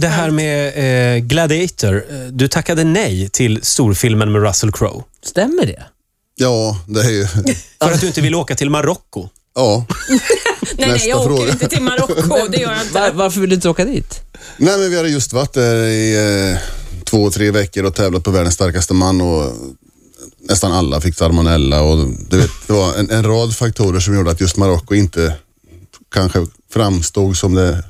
det här med eh, Gladiator. Eh, Du tackade nej till storfilmen med Russell Crowe. Stämmer det? Ja, det är ju... För att du inte vill åka till Marocko. Ja. Nej, nej, Nästa jag åker fråga. inte till Marocko. Det gör jag inte. Var, varför vill du inte åka dit? Nej, men vi hade just varit där i eh, två, tre veckor och tävlat på världens starkaste man och nästan alla fick salmonella och du vet, det var en, en rad faktorer som gjorde att just Marocko inte kanske framstod som det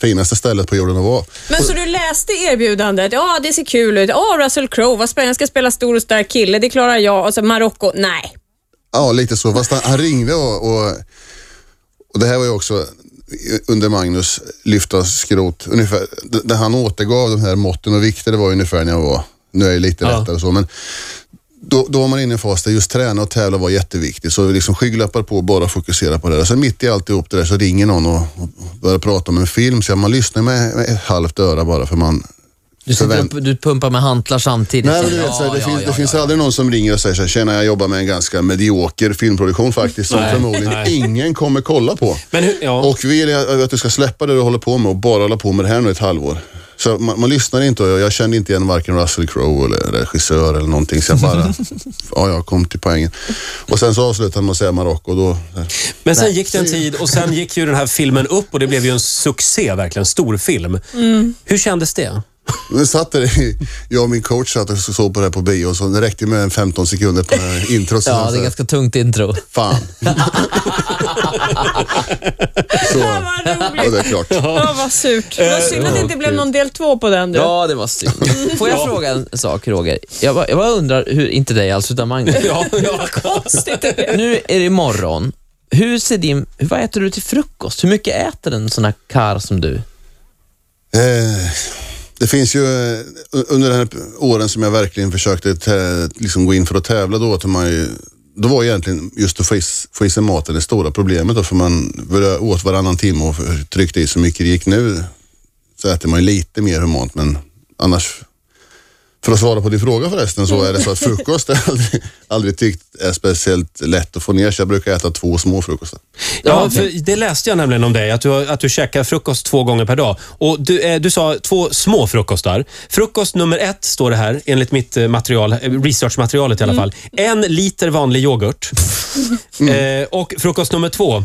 finaste stället på jorden att vara. Men så du läste erbjudandet? Ja, det ser kul ut. Ja, Russell Crowe, vad spännande. Jag ska spela stor och stark kille. Det klarar jag. Och så Marocko, nej. Ja, lite så. Fast han, han ringde och, och, och det här var ju också under Magnus lyfta skrot. Ungefär, det, det han återgav de här måtten och vikter, det var ungefär när jag var, nu är jag lite Ja. lättare och så, men då, då var man inne i en fas där just träna och tävla var jätteviktigt. Så liksom skygglappar på och bara fokusera på det. Och sen mitt i alltihop det där så ringer någon och, och börjar prata om en film. Så man lyssnar med, med ett halvt öra bara för man Du, Förvänt- upp, du pumpar med hantlar samtidigt. Nej, men du vet, så här, det, ja, finns, ja, det finns ja. aldrig någon som ringer och säger så här, tjena jag jobbar med en ganska medioker filmproduktion faktiskt som Nej, förmodligen nej. ingen kommer kolla på. Men hur, ja. Och vi vill att du ska släppa det du håller på med och bara hålla på med det här nu ett halvår. Så man, man lyssnar inte och jag, jag kände inte igen varken Russell Crowe eller regissör eller någonting så jag bara, ja jag kom till poängen. Och sen så avslutade han med att säga Marocko och då, Men sen gick det en tid och sen gick ju den här filmen upp och det blev ju en succé, verkligen. Stor film. Hur kändes det? nu satt där, jag och min coach satt och såg på det här på bio och så det räckte med en 15 sekunder på introt. Ja, det är ganska tungt intro. Fan. så, Ja, det är klart. Ja, vad surt. Vad synd att det inte blev någon del två på den du. Ja, det var synd. Får jag fråga en sak, Roger? Jag bara, jag bara undrar, hur, inte dig alls, utan Magnus. Ja, ja. Konstigt det blev. Nu är det imorgon. Hur ser din, vad äter du till frukost? Hur mycket äter en sån här kar som du? Eh, det finns ju eh, under den här åren som jag verkligen försökte liksom gå in för att tävla då, att man ju, då var egentligen just att få i, få i sig maten det stora problemet då, för man åt varannan timme och tryckte i så mycket det gick nu. Så äter man ju lite mer humant men annars för att svara på din fråga förresten så är det så att frukost jag aldrig, aldrig tyckt är speciellt lätt att få ner så jag brukar äta två små frukostar. Ja, för det läste jag nämligen om dig, att du, att du käkar frukost två gånger per dag. Och du, eh, du sa två små frukostar. Frukost nummer ett, står det här, enligt mitt eh, material, eh, researchmaterialet i alla fall. En liter vanlig yoghurt. Eh, och frukost nummer två,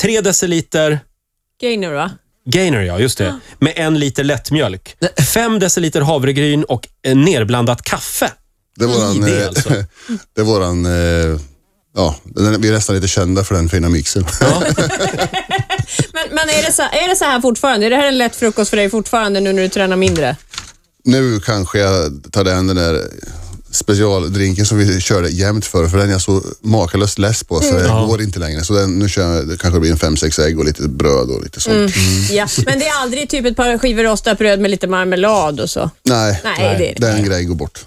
tre deciliter Gainer va? Gainer, ja, just det. Med en liter lättmjölk. Fem deciliter havregryn och eh, nerblandat kaffe. Det är våran, det eh, alltså. det är våran eh, ja, den- vi är nästan lite kända för den fina mixen. Men, men är, det så, är det så här fortfarande? Är det här en lätt frukost för dig fortfarande nu när du tränar mindre? Nu kanske jag tar den, den där specialdrinken som vi körde jämt för, för den är jag så makalöst less på så det går inte längre. Så den, nu kör jag, det kanske blir en fem, sex ägg och lite bröd och lite sånt. Ja, men det är aldrig typ ett par skivor rostat bröd med lite marmelad och så? Nej, Nej, det är det. den grejen går bort.